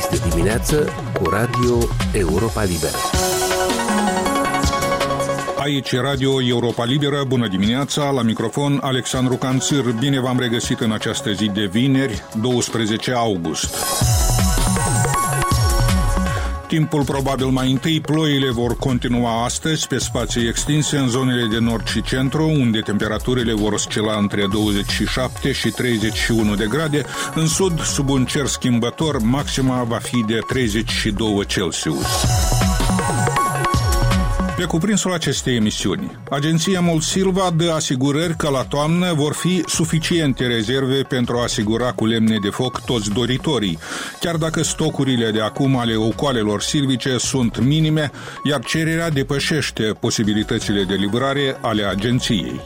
Este dimineață cu Radio Europa Liberă. Aici Radio Europa Liberă, bună dimineața, la microfon Alexandru Canțir. Bine v-am regăsit în această zi de vineri, 12 august. Timpul probabil mai întâi, ploile vor continua astăzi pe spații extinse în zonele de nord și centru, unde temperaturile vor oscila între 27 și 31 de grade. În sud, sub un cer schimbător, maxima va fi de 32 Celsius. Pe cuprinsul acestei emisiuni, agenția Molsilva dă asigurări că la toamnă vor fi suficiente rezerve pentru a asigura cu lemne de foc toți doritorii, chiar dacă stocurile de acum ale ocoalelor silvice sunt minime, iar cererea depășește posibilitățile de livrare ale agenției.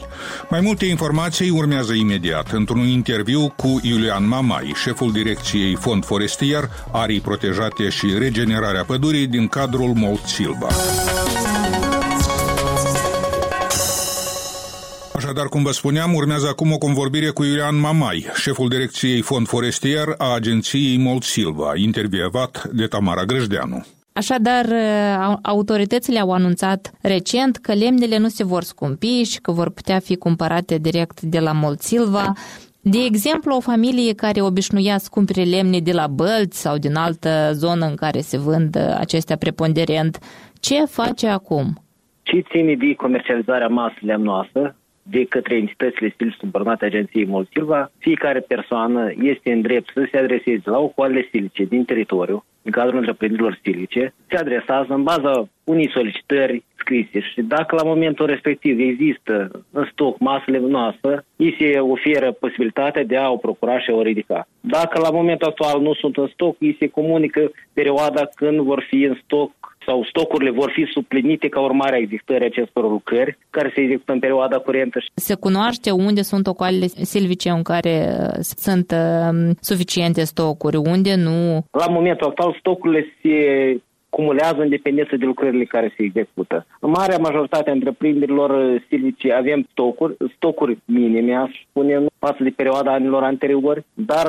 Mai multe informații urmează imediat într-un interviu cu Iulian Mamai, șeful direcției Fond Forestier, Arii Protejate și Regenerarea Pădurii din cadrul Molt Silva. Așadar, cum vă spuneam, urmează acum o convorbire cu Iulian Mamai, șeful direcției Fond Forestier a agenției Molt Silva, intervievat de Tamara Grăjdeanu. Așadar, autoritățile au anunțat recent că lemnele nu se vor scumpi și că vor putea fi cumpărate direct de la Molt Silva. De exemplu, o familie care obișnuia să cumpere lemne de la Bălți sau din altă zonă în care se vând acestea preponderent, ce face acum? Ce ține de comercializarea masă lemnoasă, de către entitățile stil subordonate agenției Molsilva, fiecare persoană este în drept să se adreseze la ocoalele stilice din teritoriu, în cadrul întreprinderilor stilice, se adresează în baza unei solicitări scrise și dacă la momentul respectiv există în stoc masele noastre, îi se oferă posibilitatea de a o procura și a o ridica. Dacă la momentul actual nu sunt în stoc, îi se comunică perioada când vor fi în stoc sau stocurile vor fi suplinite ca urmare a existării acestor lucrări care se execută în perioada curentă. Se cunoaște unde sunt ocoalele silvice în care uh, sunt uh, suficiente stocuri, unde nu? La momentul actual stocurile se cumulează în dependență de lucrările care se execută. În marea majoritate a întreprinderilor uh, silvice avem stocuri, stocuri minime, aș spune, față de perioada anilor anteriori, dar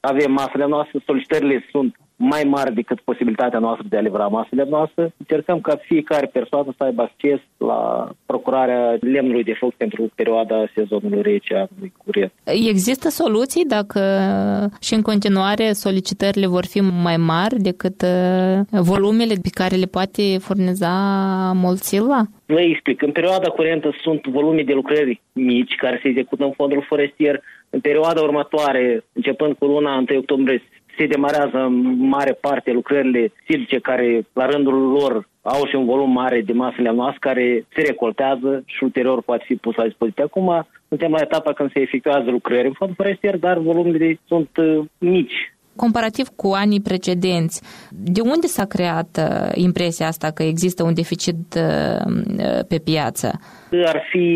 avem masele noastre, solicitările sunt mai mari decât posibilitatea noastră de a livra masele noastre. Încercăm ca fiecare persoană să aibă acces la procurarea lemnului de foc pentru perioada sezonului rece anului curent. Există soluții dacă și în continuare solicitările vor fi mai mari decât uh, volumele pe care le poate furniza Molțila? Vă explic. În perioada curentă sunt volume de lucrări mici care se execută în fondul forestier. În perioada următoare, începând cu luna 1 octombrie, se demarează în mare parte lucrările silvice care, la rândul lor, au și un volum mare de masele noastre care se recoltează și ulterior poate fi pus la dispoziție. Acum suntem la etapa când se efectuează lucrări în fond forestier, dar volumele sunt uh, mici. Comparativ cu anii precedenți, de unde s-a creat uh, impresia asta că există un deficit uh, pe piață? Ar fi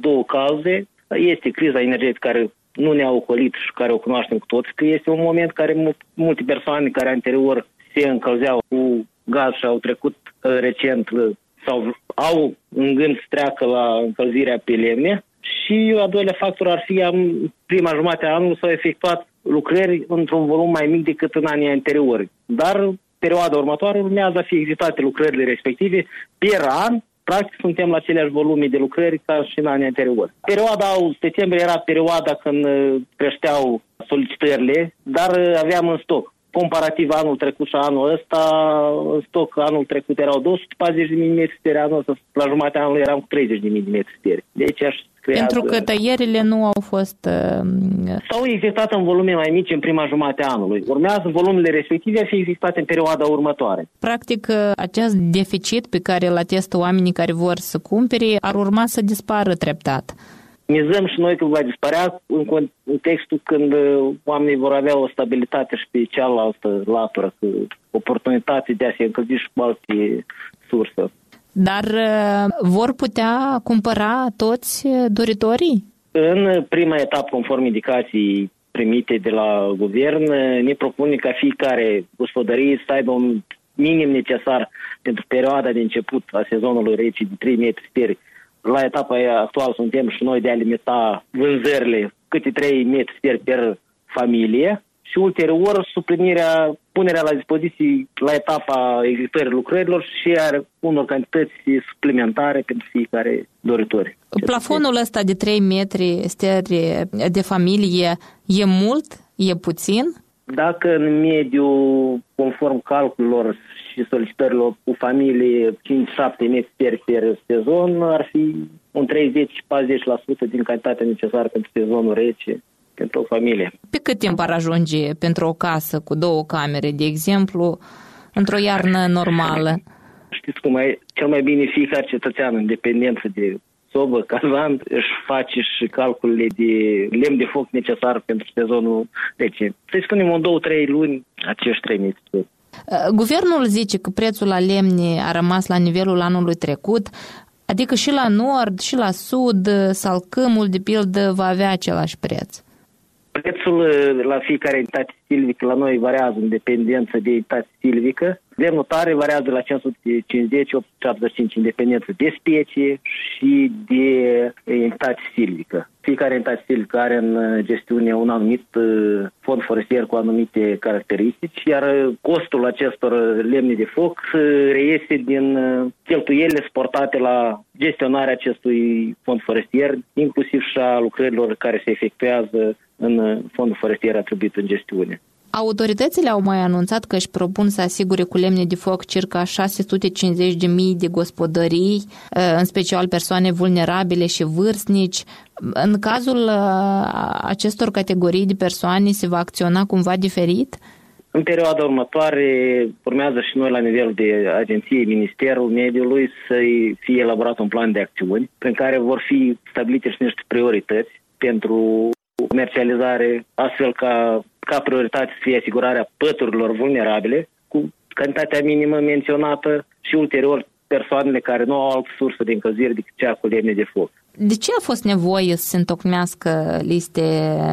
două cauze. Este criza energetică care nu ne-a ocolit și care o cunoaștem cu toți, că este un moment care multe persoane care anterior se încălzeau cu gaz și au trecut uh, recent uh, sau au în gând să treacă la încălzirea pe lemne. Și a doilea factor ar fi, am, prima jumătate a anului s-au efectuat lucrări într-un volum mai mic decât în anii anteriori. Dar perioada următoare urmează a fi executate lucrările respective per an practic suntem la aceleași volume de lucrări ca și în anii anteriori. Perioada august-septembrie era perioada când uh, creșteau solicitările, dar uh, aveam în stoc. Comparativ anul trecut și anul ăsta, în stoc anul trecut erau 240 de mm, anul ăsta la jumatea anului eram cu 30 de mm. Deci aș creează... Pentru că tăierile nu au fost... Uh... S-au existat în volume mai mici în prima jumătate a anului. Urmează volumele respective a fi existate în perioada următoare. Practic, uh, acest deficit pe care îl atestă oamenii care vor să cumpere ar urma să dispară treptat. Mizăm și noi că va dispărea în contextul când uh, oamenii vor avea o stabilitate și pe cealaltă latură, cu oportunitate de a se încălzi și cu alte surse. Dar uh, vor putea cumpăra toți uh, doritorii? În prima etapă, conform indicații primite de la guvern, ne propune ca fiecare gospodărie să aibă un minim necesar pentru perioada de început a sezonului rece de 3 metri steri. La etapa actuală suntem și noi de a limita vânzările câte 3 metri steri per familie și ulterior suplinirea, punerea la dispoziție la etapa executării lucrărilor și a unor cantități suplimentare pentru fiecare doritor. Plafonul ăsta de 3 metri steri de familie e mult? E puțin? Dacă în mediu, conform calculelor și solicitărilor cu familie 5-7 metri per, per sezon, ar fi un 30-40% din cantitatea necesară pentru sezonul rece pentru o familie. Pe cât timp ar ajunge pentru o casă cu două camere, de exemplu, într-o iarnă normală? Știți cum e? Cel mai bine fiecare cetățean, în dependență de sobă, cazan, își face și calculele de lemn de foc necesar pentru sezonul rece. Să spunem, în două, trei luni, acești trei mesuri. Guvernul zice că prețul la lemne a rămas la nivelul anului trecut, adică și la nord, și la sud, salcâmul, de pildă, va avea același preț. Prețul uh, la fiecare entitate silvică la noi variază în dependență de entitate silvică. Lemnul tare variază la 550-875 în dependență de specie și de entitate silvică. Fiecare entitate silvică are în gestiune un anumit uh, fond forestier cu anumite caracteristici, iar costul acestor lemne de foc uh, reiese din cheltuielile sportate la gestionarea acestui fond forestier, inclusiv și a lucrărilor care se efectuează în fondul forestier atribuit în gestiune. Autoritățile au mai anunțat că își propun să asigure cu lemne de foc circa 650.000 de gospodării, ă, în special persoane vulnerabile și vârstnici. În cazul ă, acestor categorii de persoane se va acționa cumva diferit? În perioada următoare urmează și noi la nivel de agenție Ministerul Mediului să fie elaborat un plan de acțiuni prin care vor fi stabilite și niște priorități pentru comercializare, astfel ca, ca prioritate să fie asigurarea păturilor vulnerabile cu cantitatea minimă menționată și ulterior persoanele care nu au altă sursă de încălzire decât cea cu lemne de foc. De ce a fost nevoie să se întocmească liste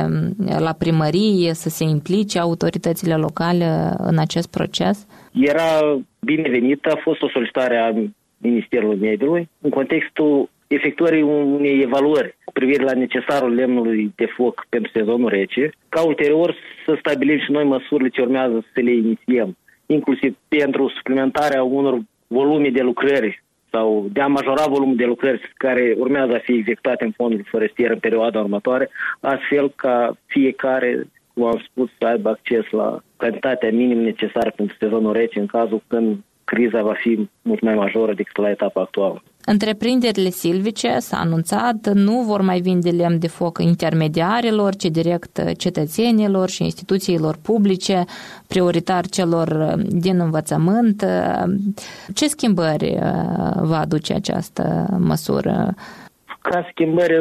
mm, la primărie, să se implice autoritățile locale în acest proces? Era binevenită, a fost o solicitare a Ministerului Mediului în contextul efectuării unei evaluări cu privire la necesarul lemnului de foc pentru sezonul rece, ca ulterior să stabilim și noi măsurile ce urmează să le inițiem, inclusiv pentru suplimentarea unor volume de lucrări sau de a majora volumul de lucrări care urmează a fi executate în fondul forestier în perioada următoare, astfel ca fiecare, cum am spus, să aibă acces la cantitatea minim necesară pentru sezonul rece în cazul când criza va fi mult mai majoră decât la etapa actuală. Întreprinderile silvice, s-a anunțat, nu vor mai vinde lemn de foc intermediarilor, ci direct cetățenilor și instituțiilor publice, prioritar celor din învățământ. Ce schimbări uh, va aduce această măsură? Ca schimbări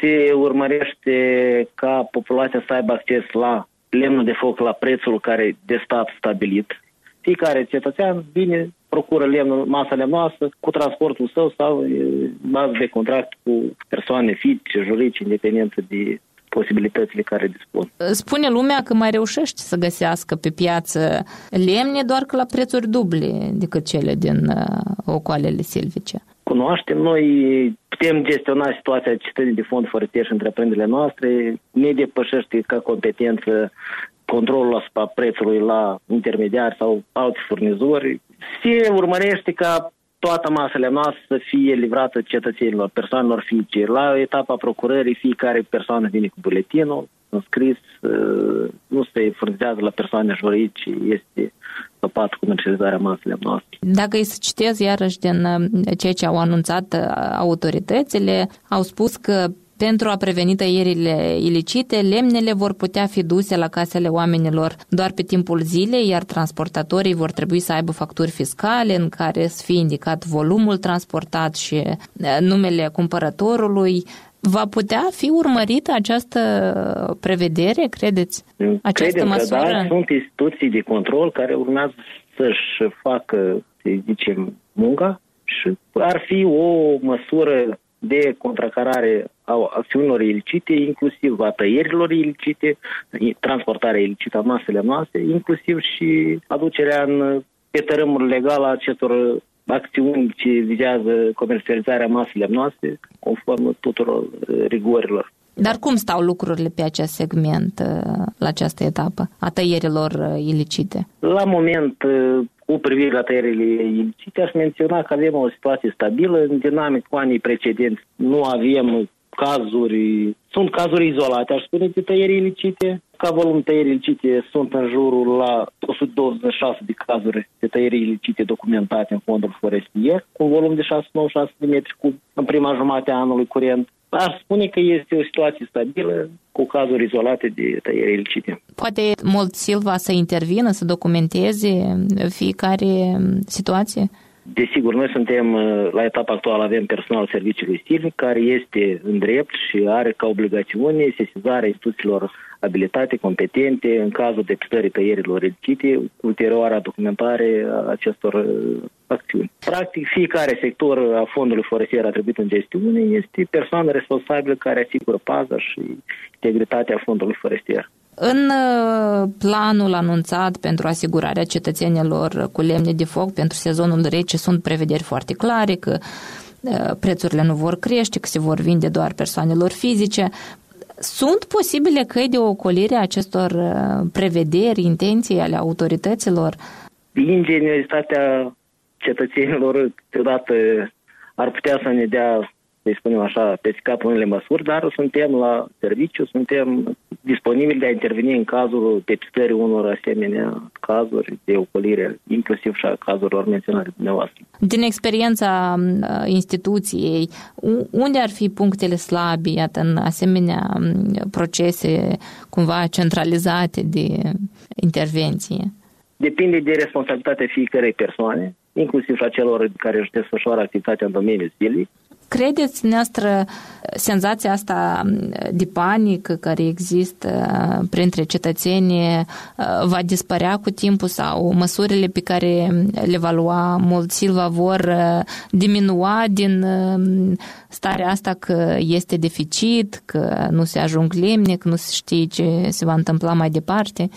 se urmărește ca populația să aibă acces la lemnul de foc la prețul care de stat stabilit. Fiecare cetățean vine procură lemnul, masa lemnoasă cu transportul său sau bază de contract cu persoane fizice, juridice, independentă de posibilitățile care dispun. Spune lumea că mai reușește să găsească pe piață lemne doar că la prețuri duble decât cele din uh, ocoalele silvice. Cunoaștem, noi putem gestiona situația cetății de fond forestier și întreprinderile noastre, ne depășește ca competență controlul asupra prețului la intermediari sau alți furnizori, se urmărește ca toată masele noastre să fie livrată cetățenilor, persoanelor fizice. La etapa procurării, fiecare persoană vine cu buletinul înscris, uh, nu se furnizează la persoane juridice, este stopat comercializarea masele noastre. Dacă îi să citez iarăși din uh, ceea ce au anunțat uh, autoritățile, au spus că pentru a preveni tăierile ilicite, lemnele vor putea fi duse la casele oamenilor doar pe timpul zilei, iar transportatorii vor trebui să aibă facturi fiscale în care să fie indicat volumul transportat și numele cumpărătorului. Va putea fi urmărită această prevedere, credeți? Această Credem măsură? Că, da, sunt instituții de control care urmează să-și facă, să zicem, munca și ar fi o măsură de contracarare a acțiunilor ilicite, inclusiv a tăierilor ilicite, transportarea ilicită a masele noastre, inclusiv și aducerea în, pe tărâmul legal a acestor acțiuni ce vizează comercializarea masele noastre, conform tuturor rigorilor. Dar cum stau lucrurile pe acest segment la această etapă a tăierilor ilicite? La moment, cu privire la tăierile ilicite, aș menționa că avem o situație stabilă. În dinamic cu anii precedenți nu avem cazuri, sunt cazuri izolate, aș spune, de tăieri ilicite. Ca volum tăieri ilicite sunt în jurul la 126 de cazuri de tăieri ilicite documentate în fondul forestier, cu un volum de 696 de metri cub în prima jumătate a anului curent. Aș spune că este o situație stabilă, cu cazuri izolate de tăieri ilicite. Poate Molt Silva să intervină, să documenteze fiecare situație? Desigur, noi suntem, uh, la etapa actuală avem personal serviciului silvic care este în drept și are ca obligațiune sesizarea instituțiilor abilitate, competente, în cazul depistării tăierilor ridicite, ulterioara documentare a acestor uh, acțiuni. Practic, fiecare sector a fondului forestier atribuit în gestiune este persoană responsabilă care asigură paza și integritatea fondului forestier. În uh, planul anunțat pentru asigurarea cetățenilor cu lemne de foc pentru sezonul rece sunt prevederi foarte clare că uh, prețurile nu vor crește, că se vor vinde doar persoanelor fizice. Sunt posibile căi de ocolire a acestor uh, prevederi, intenții ale autorităților? Ingenuitatea cetățenilor câteodată ar putea să ne dea să spunem așa, pe cap unele măsuri, dar suntem la serviciu, suntem disponibili de a interveni în cazul depistării unor asemenea cazuri de ocolire, inclusiv și a cazurilor menționate dumneavoastră. Din experiența instituției, unde ar fi punctele slabe, iată, în asemenea procese cumva centralizate de intervenție? Depinde de responsabilitatea fiecărei persoane, inclusiv a celor care își desfășoară activitatea în domeniul zilei. Credeți noastră senzația asta de panică care există printre cetățeni va dispărea cu timpul sau măsurile pe care le va lua mult Silva vor diminua din starea asta că este deficit, că nu se ajung lemne, că nu se știe ce se va întâmpla mai departe?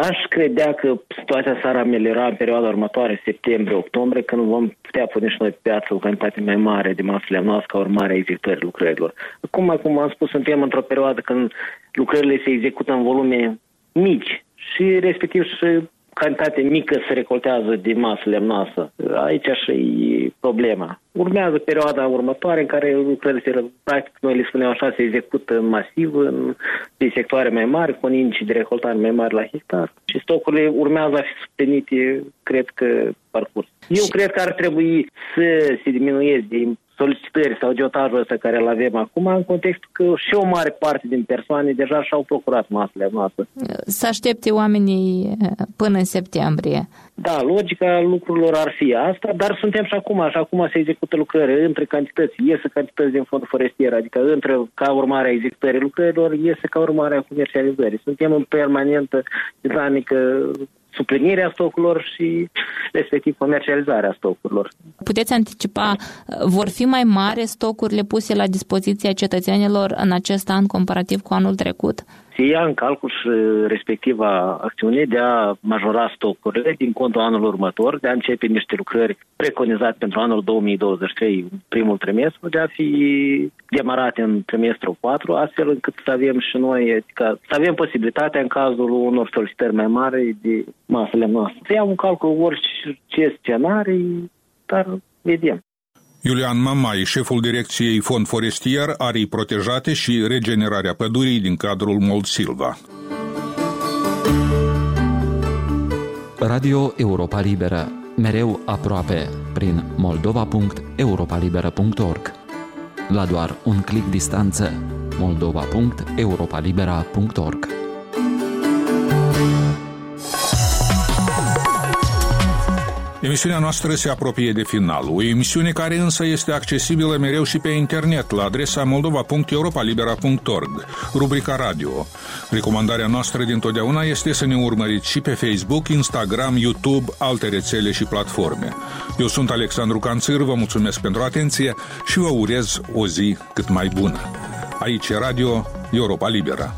Aș credea că situația s-ar ameliora în perioada următoare, septembrie-octombrie, când vom putea pune și noi pe piață o cantitate mai mare de masă lemnoasă ca urmare a executării lucrărilor. Acum, cum am spus, suntem într-o perioadă când lucrările se execută în volume mici și respectiv și cantitate mică se recoltează de masă lemnoasă. Aici și e problema. Urmează perioada următoare în care lucrările, practic, noi le spunem așa, se execută masiv în de sectoare mai mari, cu un indice de recoltare mai mari la hectar. Și stocurile urmează a fi sustenite, cred că, parcurs. Eu cred că ar trebui să se diminueze de solicitări sau geotajul ăsta care îl avem acum, în contextul că și o mare parte din persoane deja și-au procurat masele noastre. Să aștepte oamenii eh, până în septembrie. Da, logica lucrurilor ar fi asta, dar suntem și acum, și acum se execută lucrări între cantități, iese cantități din fondul forestier, adică între ca urmare a executării lucrărilor, iese ca urmare a comercializării. Suntem în permanentă dinamică suplinirea stocurilor și respectiv comercializarea stocurilor. Puteți anticipa, vor fi mai mari stocurile puse la dispoziția cetățenilor în acest an comparativ cu anul trecut? Se ia în calcul și respectiva acțiune de a majora stocurile din contul anului următor, de a începe niște lucrări preconizate pentru anul 2023, primul trimestru, de a fi demarate în trimestrul 4, astfel încât să avem și noi, adică să avem posibilitatea în cazul unor solicitări mai mari de masele noastre. Să iau în calcul orice scenarii, dar vedem. Iulian Mamai, șeful direcției Fond Forestier, Arii Protejate și Regenerarea Pădurii din cadrul Mold Silva. Radio Europa Liberă, mereu aproape, prin moldova.europalibera.org. La doar un clic distanță, moldova.europalibera.org. Emisiunea noastră se apropie de final, o emisiune care însă este accesibilă mereu și pe internet la adresa moldova.europalibera.org, rubrica radio. Recomandarea noastră dintotdeauna este să ne urmăriți și pe Facebook, Instagram, YouTube, alte rețele și platforme. Eu sunt Alexandru Canțir, vă mulțumesc pentru atenție și vă urez o zi cât mai bună. Aici Radio Europa Libera.